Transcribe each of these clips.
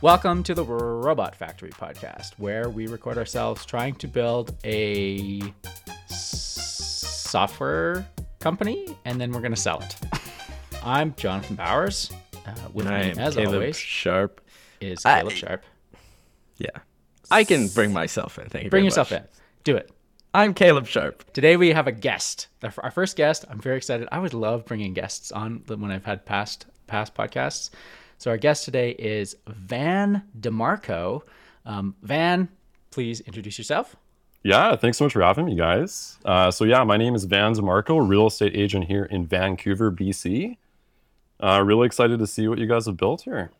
Welcome to the Robot Factory podcast, where we record ourselves trying to build a s- software company and then we're going to sell it. I'm Jonathan Bowers. Uh, with And I me, am as Caleb always, Sharp. is I- Caleb Sharp. Yeah. I can bring myself in. Thank you. Bring very yourself much. in. Do it. I'm Caleb Sharp. Today we have a guest. Our our first guest. I'm very excited. I would love bringing guests on when I've had past past podcasts. So our guest today is Van DeMarco. Um, Vann, please introduce yourself. Yeah, thanks so much for having me, guys. Uh, so yeah, my name is Vann De Marco, real estate agent here in Vancouver, BC. Uh, really excited to see what you guys have built here.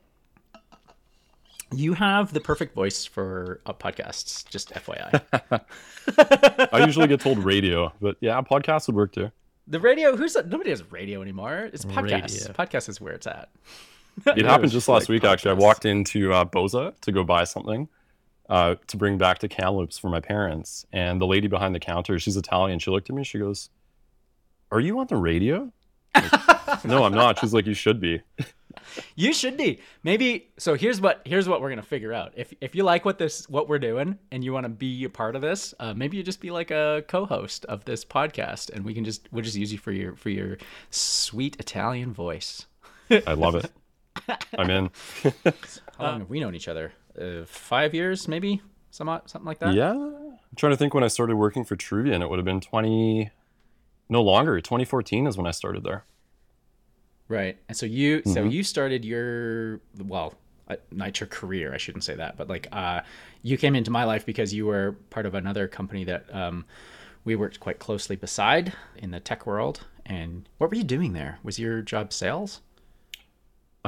You have the perfect voice for uh, podcasts. Just FYI. I usually get told radio, but yeah, podcasts would work too. the radio. Who's nobody has radio anymore. It's podcasts. Radio. Podcast is where it's at. It happened just last like week, actually. I walked into uh, Bosa to go buy something uh, to bring back to Kamloops for my parents. And the lady behind the counter, she's Italian. She looked at me. She goes, Are you on the radio? Like, no, I'm not. She's like, You should be. You should be. Maybe so here's what here's what we're gonna figure out. If if you like what this what we're doing and you want to be a part of this, uh, maybe you just be like a co-host of this podcast and we can just we'll just use you for your for your sweet Italian voice. I love it. I'm in. How long have we known each other? Uh, five years, maybe, some something like that. Yeah. I'm trying to think when I started working for Truvian. It would have been 20, no longer. 2014 is when I started there. Right. And so you so Mm-hmm. you started your well, not your career, I shouldn't say that, but like uh you came into my life because you were part of another company that um we worked quite closely beside in the tech world. And what were you doing there? Was your job sales?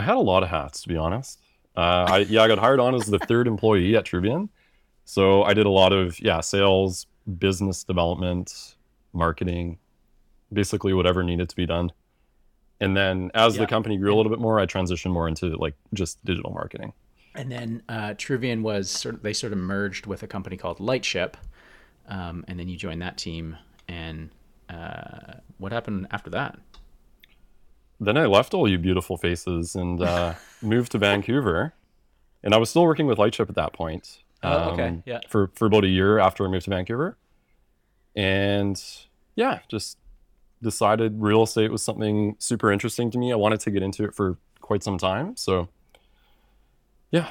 I had a lot of hats, to be honest. Uh, I, yeah, I got hired on as the third employee at Truvian. So I did a lot of, yeah, sales, business development, marketing, basically whatever needed to be done. And then as Yeah. the company grew a little bit more, I transitioned more into like just digital marketing. And then uh Truvian was sort of they sort of merged with a company called Lightship. Um and then you joined that team and uh what happened after that? Then I left all you beautiful faces and uh, moved to Vancouver. And I was still working with Lightship at that point. Oh, okay. um, Yeah. For for about a year after I moved to Vancouver, and yeah, just decided real estate was something super interesting to me. I wanted to get into it for quite some time. So yeah,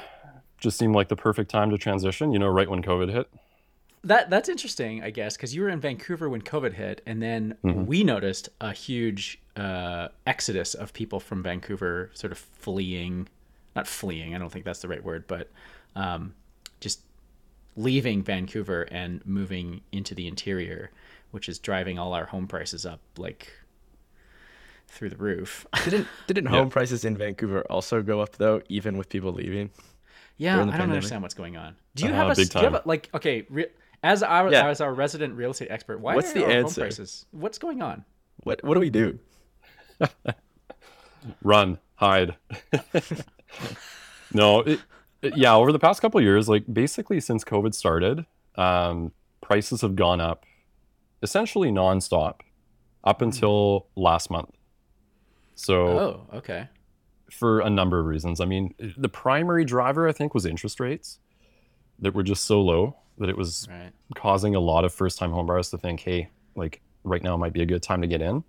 just seemed like the perfect time to transition. You know, right when COVID hit. That that's interesting, I guess, because you were in Vancouver when COVID hit, and then we noticed a huge uh, exodus of people from Vancouver, sort of fleeing, not fleeing. I don't think that's the right word, but um, just leaving Vancouver and moving into the interior, which is driving all our home prices up like through the roof. Didn't didn't home prices in Vancouver also go up though, even with people leaving? Yeah, I don't pandemic? understand what's going on. Do you Uh, have a, do you have a like okay, re- as our Yeah. as our resident real estate expert, why What's are the our home answer? prices? What's going on? What what do we do? Run hide no it, it- yeah over the past couple of years like basically since covid started um, prices have gone up essentially nonstop up until last month so Oh, okay. for a number of reasons i mean the primary driver i think was interest rates that were just so low that it was Right. causing a lot of first time homebuyers to think, hey, like right now might be a good time to get in.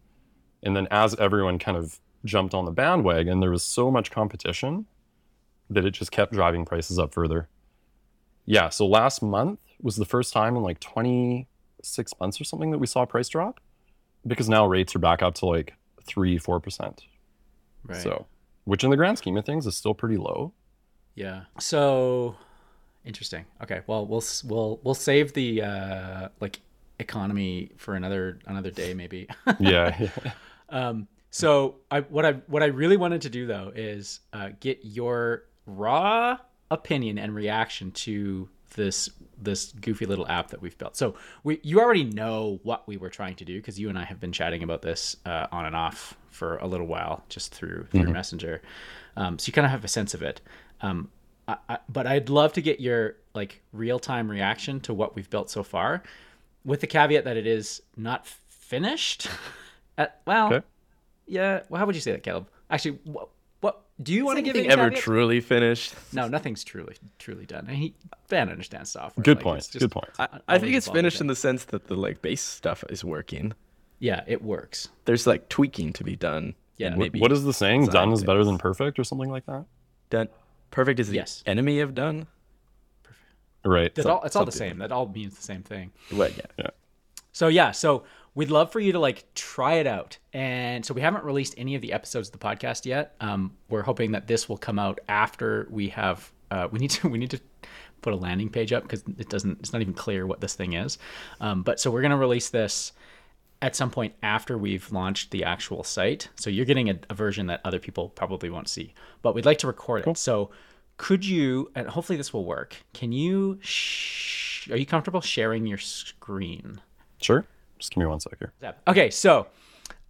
And then as everyone kind of jumped on the bandwagon, there was so much competition that it just kept driving prices up further. Yeah, so last month was the first time in like 26 months or something that we saw a price drop because now rates are back up to like 3 4%. Right. So, which in the grand scheme of things is still pretty low. yeah. So interesting. Okay. Well, we'll we'll we'll save the uh like economy for another another day maybe. yeah. Yeah. um so I what I what I really wanted to do though is uh get your raw opinion and reaction to this this goofy little app that we've built. So we you already know what we were trying to do because you and I have been chatting about this uh, on and off for a little while just through through Messenger. Um, so you kind of have a sense of it. Um, I, I, but I'd love to get your like real time reaction to what we've built so far, with the caveat that it is not finished. At, well, Okay. yeah. Well, how would you say that, Caleb? Actually, what, what do you want to give anything ever caveats? truly finished? No, nothing's truly truly done. And he Vann understands software. Good like, point. just- Good point. I, I think it's finished it. in the sense that the like base stuff is working. Yeah, it works. There's like tweaking to be done. Yeah. What- maybe what is the saying? design Done is better than perfect, or something like that. done. Perfect is the Yes. enemy of done. Right. That's Some- all. It's all the same. That all means the same thing. Well, yeah. So yeah, so we'd love for you to like try it out. And so we haven't released any of the episodes of the podcast yet. Um, we're hoping that this will come out after we have. Uh, we need to. We need to put a landing page up because it doesn't. It's not even clear what this thing is. Um, but so we're gonna release this at some point after we've launched the actual site. So you're getting a, a version that other people probably won't see. But we'd like to record it. So could you? And hopefully this will work. Can you? Sh- are you comfortable sharing your screen? Sure. Just give me one sec here. Okay, so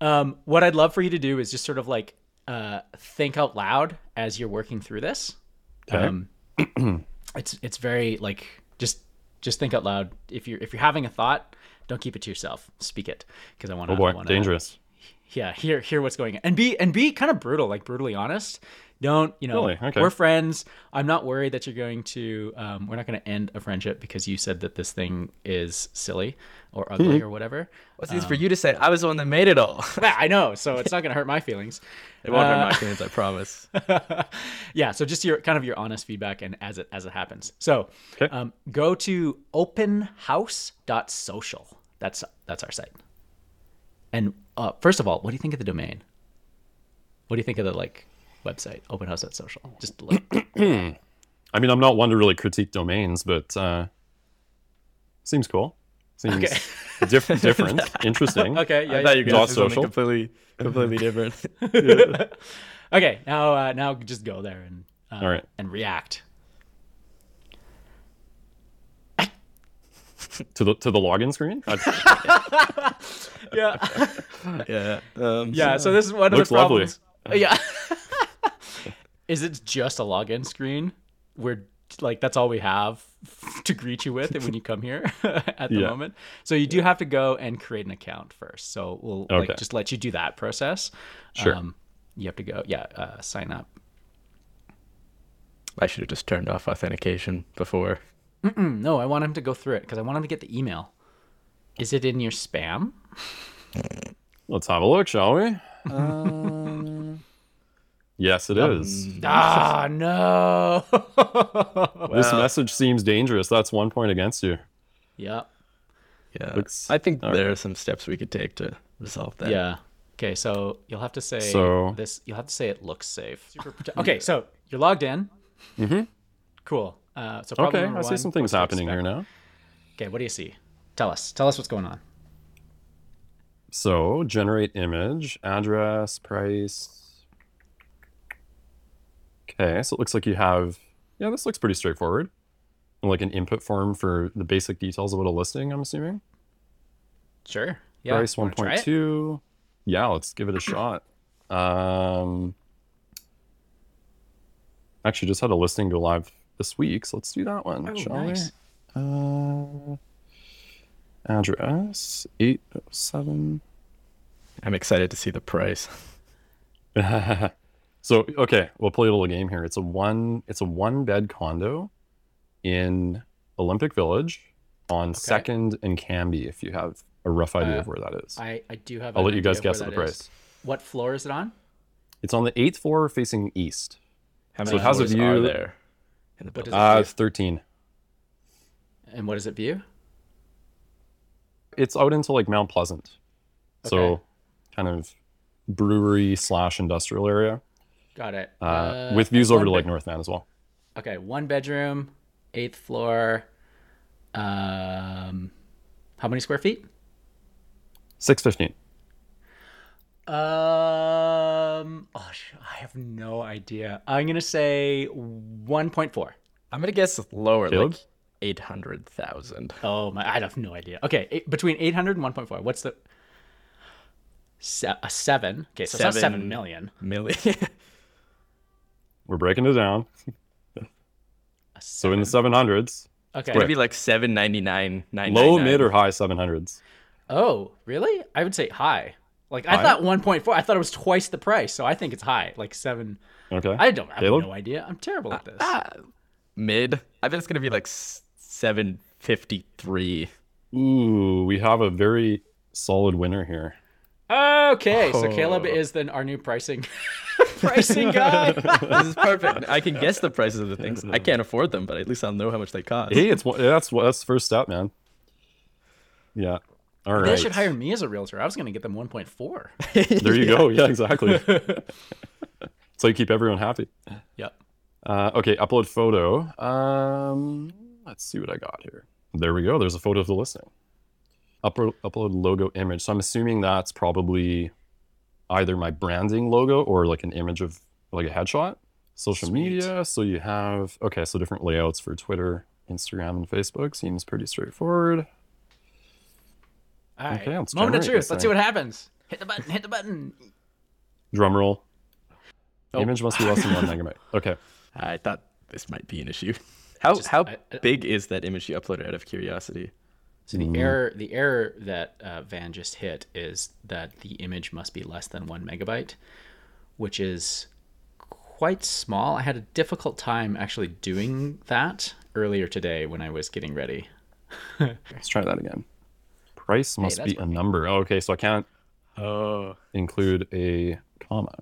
um, what I'd love for you to do is just sort of like uh, think out loud as you're working through this. Okay. Um, it's it's very like just just think out loud. If you're if you're having a thought, don't keep it to yourself. Speak it because I want to. oh boy, dangerous. Yeah, hear hear what's going on and be and be kind of brutal, like brutally honest. Don't you know? Really? Okay. We're friends. I'm not worried that you're going to. Um, we're not going to end a friendship because you said that this thing is silly or ugly or whatever. What's this for you to say? I was the one that made it all. Yeah, I know, so it's not going to hurt my feelings. it won't hurt Uh, my feelings, I promise. yeah, so just your kind of your honest feedback and as it as it happens. So, Okay. um, go to openhouse.social. That's that's our site. And uh, first of all, what do you think of the domain? What do you think of the like website openhouse.social? Just like, I mean, I'm not one to really critique domains, but uh, seems cool. Seems Okay. diff- different, interesting. okay, yeah. I thought you yeah. were Dot going to say something social. completely, completely different. Okay, now uh, now just go there and uh, All right. and react. To the to the login screen. I- Yeah. yeah. Um, Yeah, so this is one of Looks the lovely. problems. Yeah. Is it just a login screen where like that's all we have to greet you with when you come here at the Yeah. moment? So you do have to go and create an account first. So we'll Okay. like just let you do that process. Sure. Um, you have to go, yeah, uh, sign up. I should have just turned off authentication before. Mm, No, I want him to go through it because I want him to get the email. Is it in your spam? Let's have a look, shall we? Um, yes, it is. Ah, no. This Well- message seems dangerous. That's one point against you. yeah. Yeah. Looks- I think all there are some steps we could take to resolve that. Yeah. Okay, so you'll have to say So- this. You'll have to say it looks safe. Super prote- okay, so you're logged in. Mm-hmm. Cool. Uh, so problem Okay, I see one, some things happening here now. Okay, what do you see? Tell us. Tell us what's going on. So generate image, address, price. Okay, so it looks like you have, yeah, this looks pretty straightforward. Like an input form for the basic details of what a listing, I'm assuming. Sure. Yeah. Price wanna try it? 1.2. Yeah, let's give it a shot. Um, actually, just had a listing go live this week, so let's do that one, Oh, shall nice. we? Uh, address 807. I'm excited to see the price. so okay, we'll play a little game here. It's a one it's a one bed condo in Olympic Village on Second and Cambie. If you have a rough idea Uh, of where that is, I, I do have. I'll an let you guys guess at the that is. price. What floor is it on? It's on the eighth floor facing east. How So many it has a floors view- are there in the What building? does it Uh, view? it's thirteen. And what does it view? It's out into like Mount Pleasant, so kind of brewery slash industrial area Got it. uh, with views over to Lake bed- North Van as well. Okay, one bedroom, eighth floor. Um, how many square feet? Six fifteen. Um, oh, I have no idea. I'm gonna say 1.4. I'm gonna guess lower, Caleb? like eight hundred thousand. Oh my, I have no idea. Okay, eight, between 800 and 1.4. What's the Se- a seven? Okay, so it's not seven Seven. million. Million. We're breaking it down. So in the seven. seven hundreds, okay. Maybe like seven ninety nine. low, mid, or high seven hundreds. Oh, really? I would say high. Like I High? thought 1.4. I thought it was twice the price, so I think it's high, like seven. Okay. I don't I have Caleb? no idea. I'm terrible at this. Ah, mid. I bet it's gonna be like seven fifty three. Ooh, we have a very solid winner here. Okay, so Oh. Caleb is then our new pricing pricing guy. this is perfect. I can guess the prices of the things. I can't afford them, but at least I'll know how much they cost. Hey, it's one- that's what that's the first step, man. Yeah. All right. They should hire me as a realtor. I was going to get them 1.4. There you go. Yeah, exactly. so you keep everyone happy. Yep. Uh, okay, upload photo. Um, let's see what I got here. There we go. There's a photo of the listing. Upload upload logo image. So I'm assuming that's probably either my branding logo or like an image of like a headshot. Social Sweet. media. So you have okay. So different layouts for Twitter, Instagram, and Facebook seems pretty straightforward. All right. Okay, let's Moment of truth. Let's see what happens. Hit the button. Hit the button. Drum roll. Oh. Image must be less than one megabyte. Okay. I thought this might be an issue. How Just- how I- I- big is that image you uploaded out of curiosity? So the error, the error that uh, Vann just hit is that the image must be less than one megabyte, which is quite small. I had a difficult time actually doing that earlier today when I was getting ready. Let's try that again. Price must that's be a number. Oh, okay, so I can't Oh, include a comma.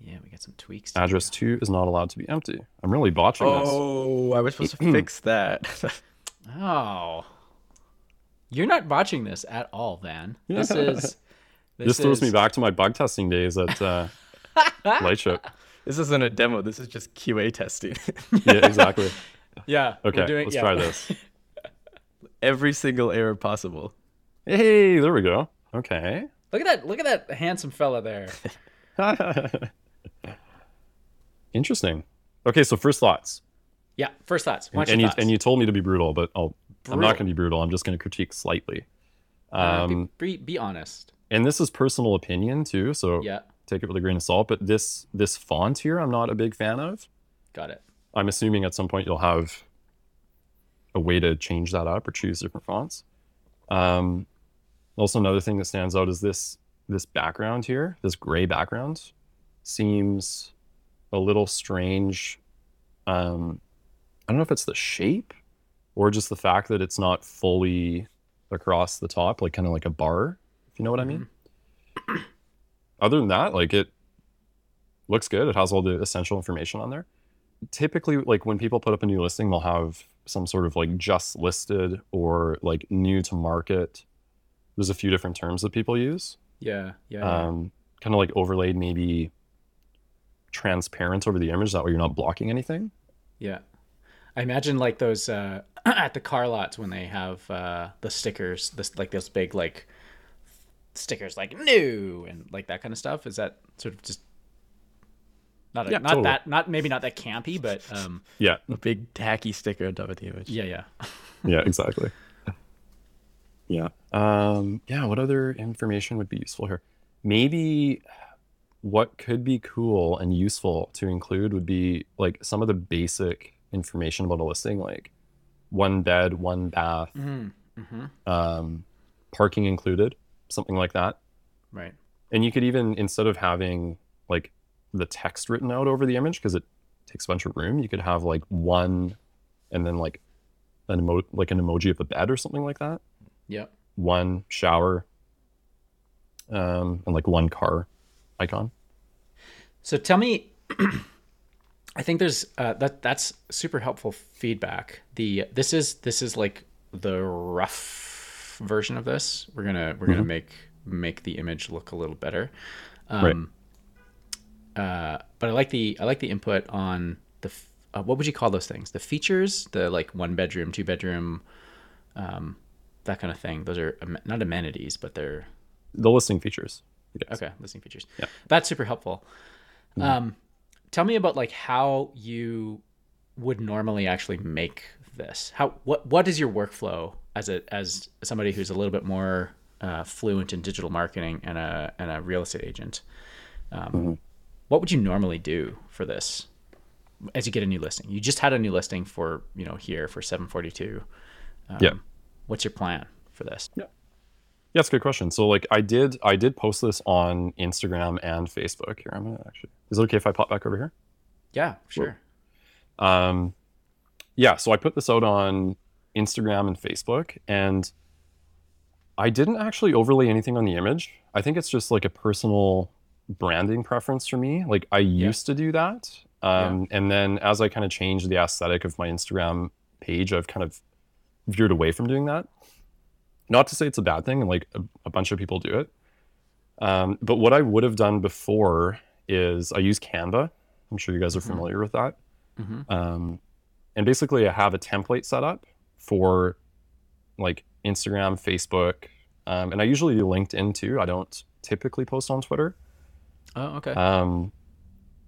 Yeah, we got some tweaks. To Address two is not allowed to be empty. I'm really botching this. oh, I was supposed to fix that. do. Oh, you're not watching this at all, Vann. This is. This throws me back to my bug testing days at uh, Lightship. this isn't a demo. This is just QA testing. Yeah, exactly. Yeah. Okay, doing- let's yeah. try this. Every single error possible. Hey, there we go. Okay. Look at that! Look at that handsome fella there. Interesting. Okay, so first thoughts. Yeah. First thoughts. Why don't and your you thoughts? and you told me to be brutal, but I'll, I'm not going to be brutal. I'm just going to critique slightly. Uh, Um, be, be, be honest. and this is personal opinion too, so Yeah. take it with a grain of salt. But this this font here, I'm not a big fan of. Got it. I'm assuming at some point you'll have a way to change that up or choose different fonts. Um, also, another thing that stands out is this this background here, this gray background, seems a little strange. Um, I don't know if it's the shape or just the fact that it's not fully across the top, like kind of like a bar, if you know what I mean. Other than that, like it looks good. It has all the essential information on there typically like when people put up a new listing they'll have some sort of like just listed or like new to market there's a few different terms that people use Yeah. Yeah. yeah. um, kind of like overlaid maybe transparent over the image that way you're not blocking anything Yeah. I imagine like those uh, at the car lots when they have uh, the stickers, this like those big like stickers like new and like that kind of stuff. Is that sort of just not a, Yeah, not totally. that not maybe not that campy, but um, yeah A big tacky sticker on top of the image. yeah, yeah. yeah exactly yeah um yeah what other information would be useful here maybe what could be cool and useful to include would be like some of the basic information about a listing like one bed one bath Mm-hmm. um, parking included something like that Right. and you could even instead of having like the text written out over the image because it takes a bunch of room you could have like one and then like an emo- like an emoji of a bed or something like that Yeah. one shower um, and like one car icon So tell me, I think there's uh, that that's super helpful feedback. The this is this is like the rough version of this. We're gonna we're gonna make make the image look a little better. Um, uh, but I like the I like the input on the uh, what would you call those things? The features, the like one bedroom, two bedroom, um, that kind of thing. Those are am- not amenities, but they're the listing features Yes. Okay, listing features. Yeah. That's super helpful. Um, tell me about like how you would normally actually make this. How what what is your workflow as a as somebody who's a little bit more uh, fluent in digital marketing and a and a real estate agent? Um, What would you normally do for this as you get a new listing? You just had a new listing for you know here for seven forty two. Um, Yeah. What's your plan for this? Yeah, that's a good question. So like I did I did post this on Instagram and Facebook. Here, I'm gonna actually is it okay if I pop back over here? Yeah, sure. Um, yeah, so I put this out on Instagram and Facebook, and I didn't actually overlay anything on the image. I think it's just like a personal branding preference for me. Like I used to do that. Um, And then as I kind of changed the aesthetic of my Instagram page, I've kind of veered away from doing that. Not to say it's a bad thing, and like a, a bunch of people do it. Um, but what I would have done before is I use Canva. I'm sure you guys are Mhm. familiar with that. Mhm. Um, and basically, I have a template set up for like Instagram, Facebook, um, and I usually do LinkedIn too. I don't typically post on Twitter. Oh, okay. Um,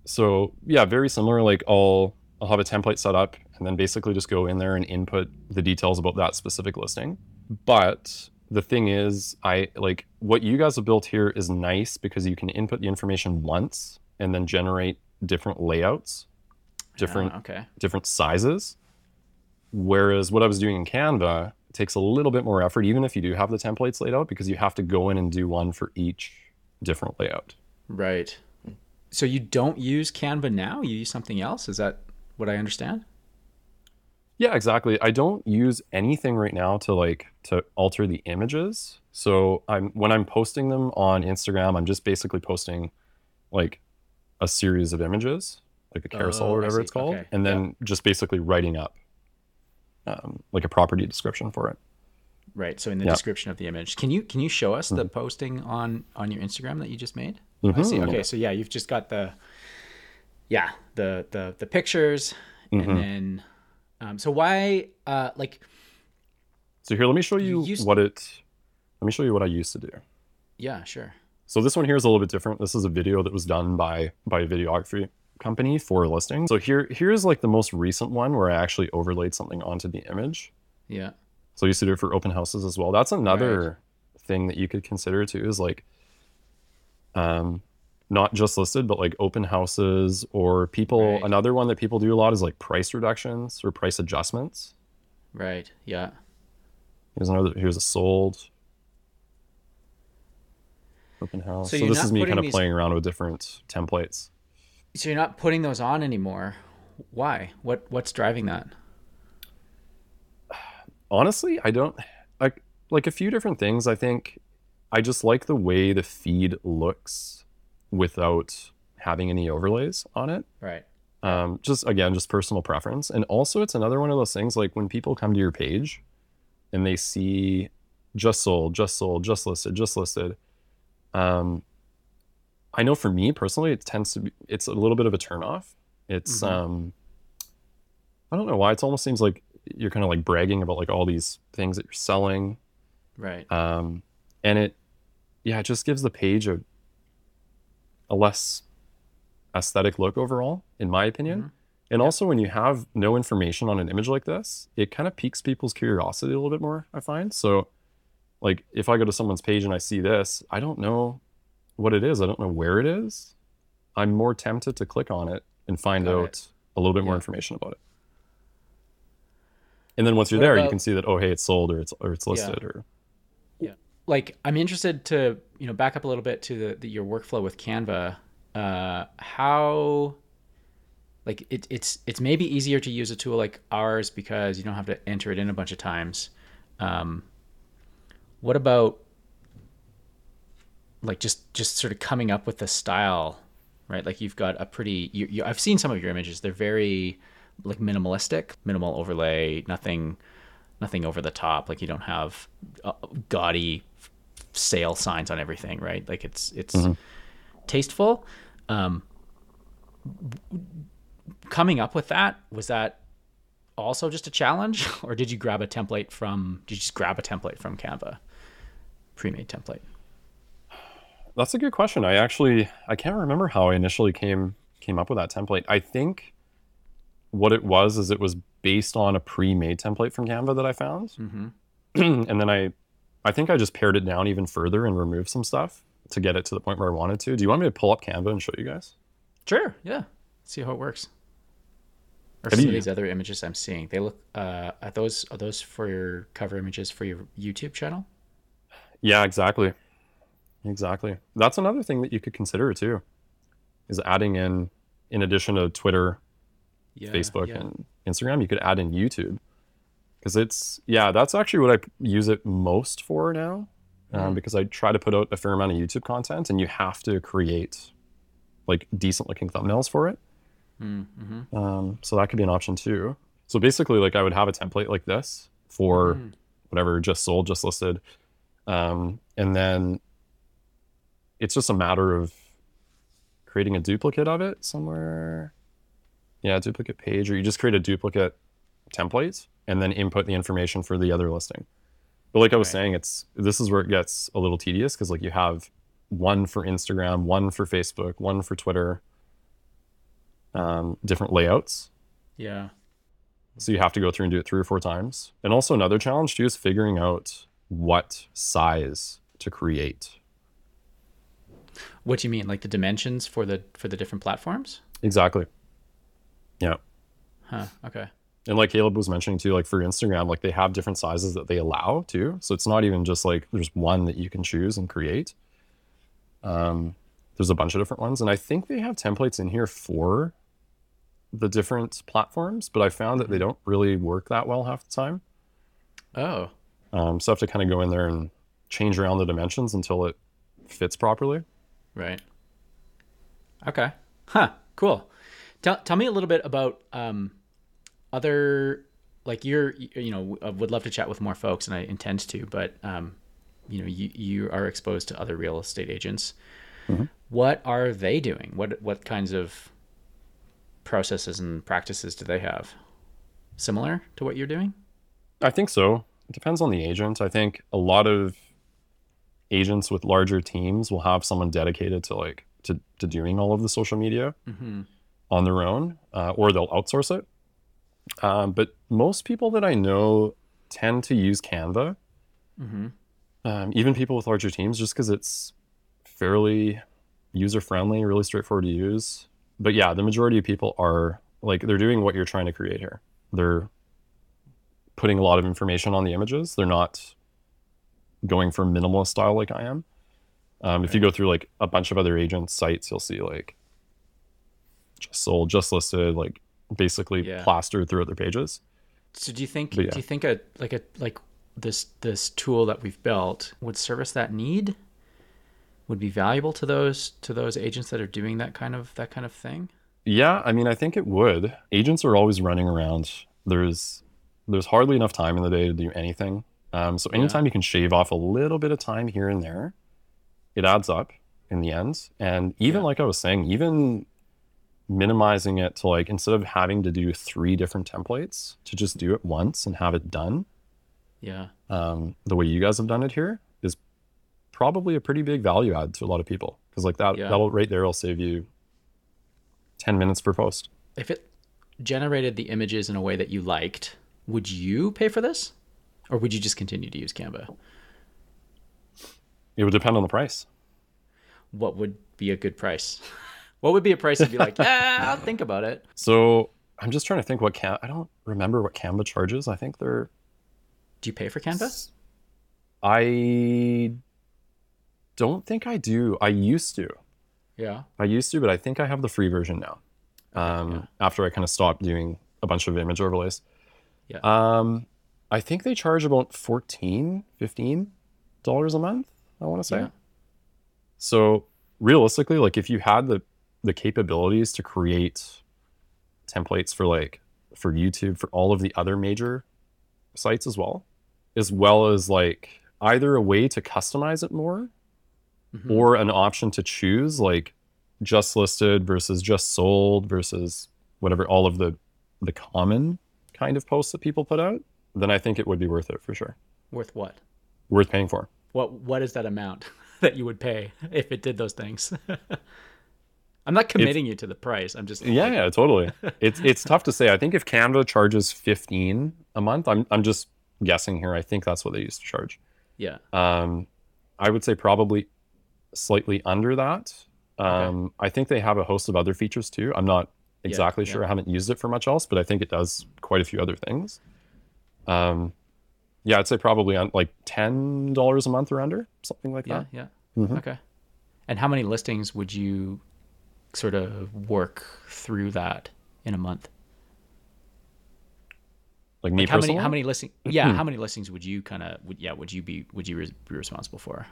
so yeah, very similar. Like I'll I'll have a template set up and then basically just go in there and input the details about that specific listing. But the thing is, I like what you guys have built here is nice because you can input the information once and then generate different layouts, different Ah, okay. different sizes. Whereas what I was doing in Canva takes a little bit more effort, even if you do have the templates laid out, because you have to go in and do one for each different layout. Right. So you don't use Canva now? You use something else? Is that what I understand? Yeah, exactly. I don't use anything right now to like to alter the images. So I'm when I'm posting them on Instagram, I'm just basically posting like a series of images, like a carousel Oh, or whatever it's called, Okay. and then just basically writing up um, like a property description for it. Right. So in the Yeah. description of the image, can you can you show us the posting on on your Instagram that you just made? I see. Okay. So yeah, you've just got the yeah the the the pictures, Mhm. and then um, so why uh like So here, let me show You you what it. Let me show you what I used to do. yeah sure So this one here is a little bit different. This is a video that was done by by a videography company for a listing. So here here's like the most recent one where I actually overlaid something onto the image. yeah So I used to do it for open houses as well. That's another thing that you could consider too is like um not just listed but like open houses or people Right. another one that people do a lot is like price reductions or price adjustments. right yeah Here's another here's a sold open house. So So, this is me kind of these- playing around with different templates. so you're not putting those on anymore. Why? What what's driving that? honestly i don't like like a few different things i think i just like the way the feed looks without having any overlays on it Right. um just again just personal preference and also it's another one of those things like when people come to your page and they see just sold just sold just listed just listed um i know for me personally it tends to be it's a little bit of a turnoff it's Mhm. um i don't know why it almost seems like you're kind of like bragging about like all these things that you're selling Right. um, and it yeah it just gives the page a a less aesthetic look overall in my opinion Mhm. and Yeah. also when you have no information on an image like this it kind of piques people's curiosity a little bit more i find so like if i go to someone's page and i see this i don't know what it is i don't know where it is i'm more tempted to click on it and find Got out it. a little bit more information about it and then once you're What there you can see that oh hey it's sold or it's or it's Yeah. listed or like I'm interested to you know back up a little bit to the, the your workflow with Canva. Uh, how like it, it's it's maybe easier to use a tool like ours because you don't have to enter it in a bunch of times. Um, what about like just just sort of coming up with the style, right? Like you've got a pretty. You, you, I've seen some of your images. They're very like minimalistic, minimal overlay, nothing nothing over the top. Like you don't have uh, gaudy sale signs on everything, right? Like it's it's Mhm. tasteful. Um, coming up with that was that also just a challenge, or did you grab a template from? Did you just grab a template from Canva, pre-made template? That's a good question. I actually I can't remember how I initially came came up with that template. I think what it was is it was based on a pre-made template from Canva that I found, Mm-hmm. and then I I think I just pared it down even further and removed some stuff to get it to the point where I wanted to. Do you want me to pull up Canva and show you guys? Sure. Yeah. See how it works. Or Have some you- of these other images I'm seeing. They look. Uh, are those are those for your cover images for your YouTube channel? Yeah, exactly. Exactly. That's another thing that you could consider too, is adding in, in addition to Twitter Yeah, Facebook yeah. and Instagram. You could add in YouTube because it's yeah, that's actually what i use it most for now. Um, Mhm. because I try to put out a fair amount of YouTube content, and you have to create like decent looking thumbnails for it. Mm-hmm. Um, so that could be an option too. So basically, like I would have a template like this for Mhm. whatever just sold, just listed, um, and then it's just a matter of creating a duplicate of it somewhere. Yeah, duplicate page, or you just create a duplicate template and then input the information for the other listing. But like I was Right. saying, it's this is where it gets a little tedious because like you have one for Instagram, one for Facebook, one for Twitter, um, different layouts. Yeah. So you have to go through and do it three or four times. And also another challenge too is figuring out what size to create. What do you mean, like the dimensions for the for the different platforms? Exactly. Yeah. Huh. Okay. And like Caleb was mentioning too, like for Instagram, like they have different sizes that they allow too. So it's not even just like there's one that you can choose and create. Um, there's a bunch of different ones. And I think they have templates in here for the different platforms, but I found that they don't really work that well half the time. Oh. Um, so I have to kind of go in there and change around the dimensions until it fits properly. Right. Okay. Huh. Cool. Tell tell me a little bit about um, other like you're you know I would love to chat with more folks and I intend to, but um, you know you you are exposed to other real estate agents. What are they doing? What what kinds of processes and practices do they have? Similar to what you're doing? I think so. It depends on the agent. I think a lot of agents with larger teams will have someone dedicated to like to, to doing all of the social media Mm-hmm. on their own, uh, or they'll outsource it. Um, but most people that I know tend to use Canva. Mm-hmm. Um, even people with larger teams, just because it's fairly user friendly, really straightforward to use. But yeah, the majority of people are like they're doing what you're trying to create here. They're putting a lot of information on the images. They're not going for minimalist style like I am. Um, if you go through like a bunch of other agents' sites, you'll see like just sold, just listed, like basically Yeah. plastered throughout their pages. So do you think yeah. do you think a like a like this this tool that we've built would service that need? Would be valuable to those to those agents that are doing that kind of that kind of thing? Yeah, I mean, I think it would. Agents are always running around. There's there's hardly enough time in the day to do anything. Um, so anytime you can shave off a little bit of time here and there, it adds up in the end. And even Yeah. like I was saying, even minimizing it to like instead of having to do three different templates, to just do it once and have it done Yeah. um, the way you guys have done it here is probably a pretty big value add to a lot of people because like that Yeah. that'll right there will save you 10 minutes per post If it generated the images in a way that you liked, would you pay for this? Or would you just continue to use Canva? it would depend on the price What would be a good price? What would be a price to be like, yeah, I'll think about it. so i'm just trying to think what can i don't remember what canva charges i think they're Do you pay for Canva? i don't think i do i used to Yeah. i used to but i think i have the free version now um, yeah. after i kind of stopped doing a bunch of image overlays Yeah. um, i think they charge about 14 15 dollars a month i want to say Yeah. so realistically like if you had the the capabilities to create templates for like for youtube for all of the other major sites as well as well as like either a way to customize it more Mhm. or an option to choose like just listed versus just sold versus whatever all of the the common kind of posts that people put out then i think it would be worth it for sure Worth what? worth paying for What what is that amount that you would pay if it did those things? I'm not committing you to the price. I'm just yeah yeah totally it's it's tough to say i think if canva charges 15 a month i'm, I'm just guessing here i think that's what they used to charge yeah. um i would say probably slightly under that um i think they have a host of other features too i'm not exactly yeah. sure i haven't used it for much else but i think it does quite a few other things um yeah i'd say probably on like $10 a month or under something like Yeah, that yeah. Mhm. Okay. And how many listings would you sort of work through that in a month? Like me Like how many how many listings? Yeah, how many listings would you kind of would yeah would you be would you re- be responsible for?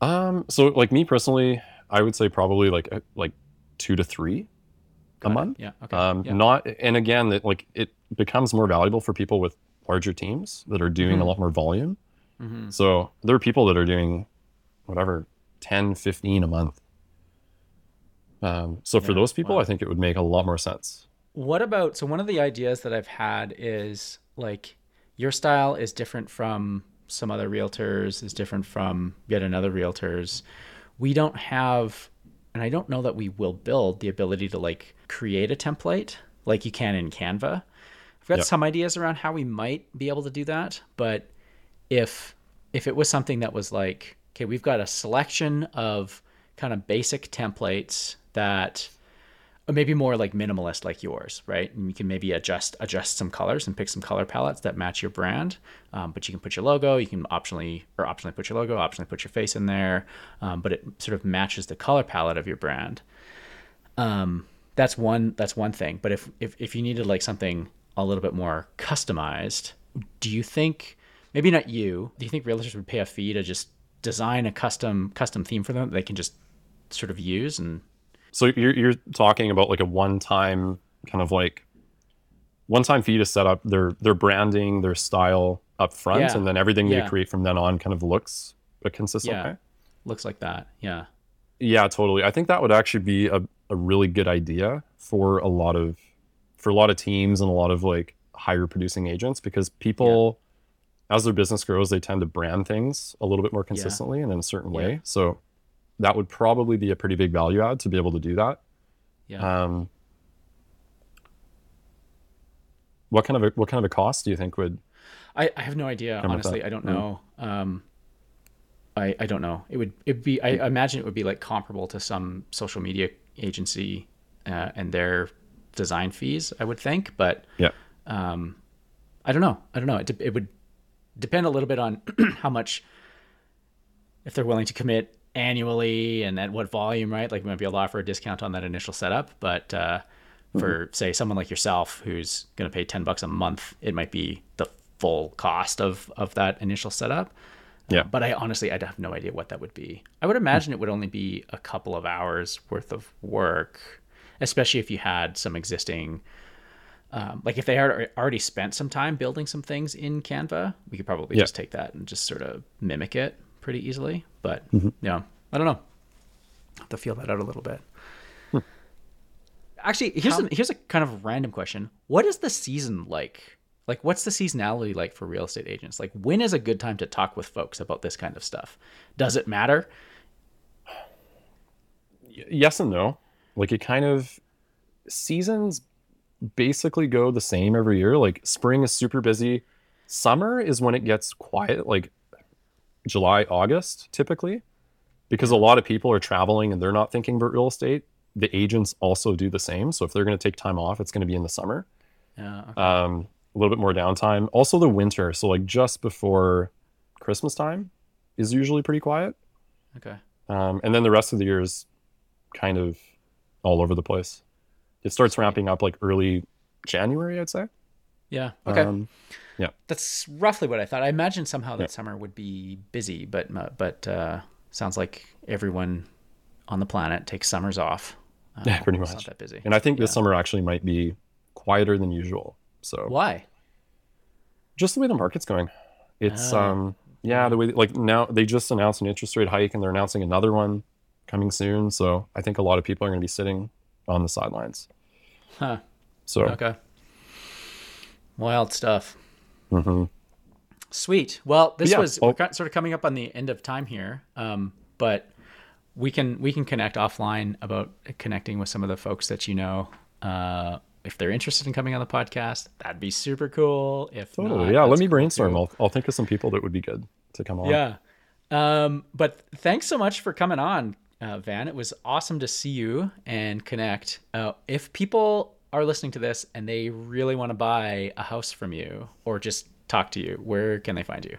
Um, so like me personally, I would say probably like uh, like two to three Got a it. month. Yeah. Okay. Um, yeah. not and again that like it becomes more valuable for people with larger teams that are doing a Mhm. lot more volume. Mhm. So there are people that are doing whatever 10, 15 a month. Um, so for Yeah, those people, wow. I think it would make a lot more sense. What about so one of the ideas that I've had is like your style is different from some other realtors, is different from yet another realtors. We don't have and I don't know that we will build the ability to like create a template like you can in Canva. I've got Yep. some ideas around how we might be able to do that, but if if it was something that was like, okay, we've got a selection of kind of basic templates that maybe more like minimalist like yours right? And you can maybe adjust adjust some colors and pick some color palettes that match your brand. Um, but you can put your logo you can optionally or optionally put your logo optionally put your face in there um, but it sort of matches the color palette of your brand. Um, that's one that's one thing. But if, if if you needed like something a little bit more customized do you think maybe not you do you think realtors would pay a fee to just design a custom custom theme for them that they can just sort of use and So you're you're talking about like a one time kind of like one time fee to set up their their branding, their style up front, Yeah. and then everything Yeah. they create from then on kind of looks a consistent Yeah. way. looks like that yeah Yeah, totally. I think that would actually be a, a really good idea for a lot of for a lot of teams and a lot of like higher producing agents because people as their business grows they tend to brand things a little bit more consistently and in a certain Yeah. way. So that would probably be a pretty big value add to be able to do that. yeah Um what kind of a what kind of a cost do you think would I, I have no idea. Honestly. I don't Mm. know. Um, I I don't know. It would it be. I imagine it would be like comparable to some social media agency uh, and their design fees. I would think, but yeah um, I don't know. I don't know. It it would depend a little bit on how much if they're willing to commit annually and at what volume, right? Like maybe I'll offer a discount on that initial setup, but uh, for say someone like yourself who's going to pay 10 bucks a month, it might be the full cost of of that initial setup. Yeah. But I honestly I have no idea what that would be. I would imagine it would only be a couple of hours worth of work, especially if you had some existing um, like if they had already spent some time building some things in Canva, we could probably Yeah. just take that and just sort of mimic it pretty easily. But Mm-hmm. yeah, I don't know. have to feel that out a little bit. Hmm. Actually, here's a, here's a kind of random question. What is the season like? Like, what's the seasonality like for real estate agents? Like, when is a good time to talk with folks about this kind of stuff? Does it matter? Y- yes and no like it kind of seasons basically go the same every year like spring is super busy summer is when it gets quiet like july august typically because a lot of people are traveling and they're not thinking about real estate the agents also do the same so if they're going to take time off it's going to be in the summer Yeah. okay. um, a little bit more downtime also the winter so like just before christmas time is usually pretty quiet okay. um, and then the rest of the year is kind of all over the place. It starts ramping up like early January, I'd say. Yeah. Okay. Um, That's roughly what I thought. I imagine somehow that Yeah. summer would be busy, but but uh, sounds like everyone on the planet takes summers off. Uh, Yeah, pretty much. Not that busy. and I think this summer actually might be quieter than usual. So Why? just the way the market's going, it's Oh. um yeah the way like now they just announced an interest rate hike and they're announcing another one coming soon. So I think a lot of people are going to be sitting on the sidelines. Huh. So Okay. Wild stuff. Mm-hmm. Sweet. Well, this Yeah, was well- we're kind- sort of coming up on the end of time here, um, but we can we can connect offline about connecting with some of the folks that you know. Uh, if they're interested in coming on the podcast, that'd be super cool. If totally not, yeah. Let me brainstorm. I'll I'll think of some people that would be good to come on. Yeah. Um, but thanks so much for coming on, uh, Vann. It was awesome to see you and connect. Uh, if people are listening to this and they really want to buy a house from you or just talk to you, where can they find you?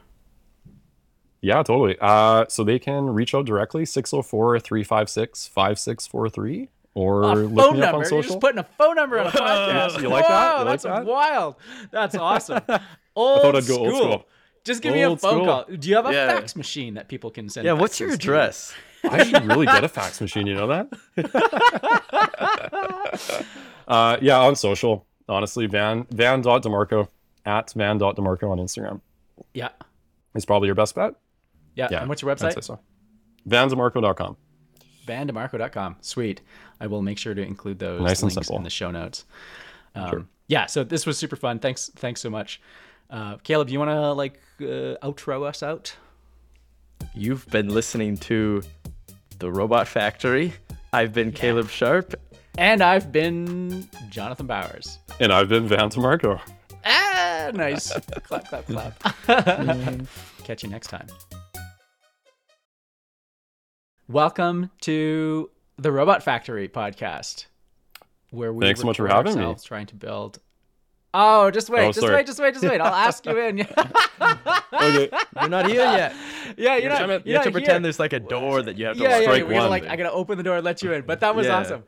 Yeah, totally. Uh, so they can reach out directly 604 356 5643. or A look phone me up number. on You're social. just putting a phone number on a podcast. You like that? Whoa, You like that's that? wild. That's awesome. Old thought I'd go school. old school. Just give me a phone school. call. Do you have a Yeah. fax machine that people can send? Yeah, what's your faxes to? address? I should really get a fax machine. You know that? uh, yeah, on social. Honestly, vann vann dot demarco at vann dot demarco on Instagram Yeah. is probably your best bet. Yeah. Yeah, And what's your I'd say website? so. vanndemarco.com. vanndemarco.com. Sweet. I will make sure to include those Nice and links simple. in the show notes. Um, Sure. Yeah. So this was super fun. Thanks. Thanks so much. Uh, Caleb, you want to like uh, outro us out? You've been listening to The Robot Factory. I've been Caleb Sharp. And I've been Jonathan Bowers. And I've been Vann Marco. Ah, nice. clap, clap, clap. Catch you next time. Welcome to the Robot Factory podcast, where we Thanks so much for record having me. ourselves trying to build. Oh, just wait, Oh, just sorry. wait, just wait, just wait. I'll ask you in. Okay. You're not here yet. yeah, you're You not. have, to- you have to pretend here. there's like a door that you have to Yeah, yeah, lock. yeah. strike We're gonna one. like. I gotta open the door and let you in. But that was Yeah. awesome.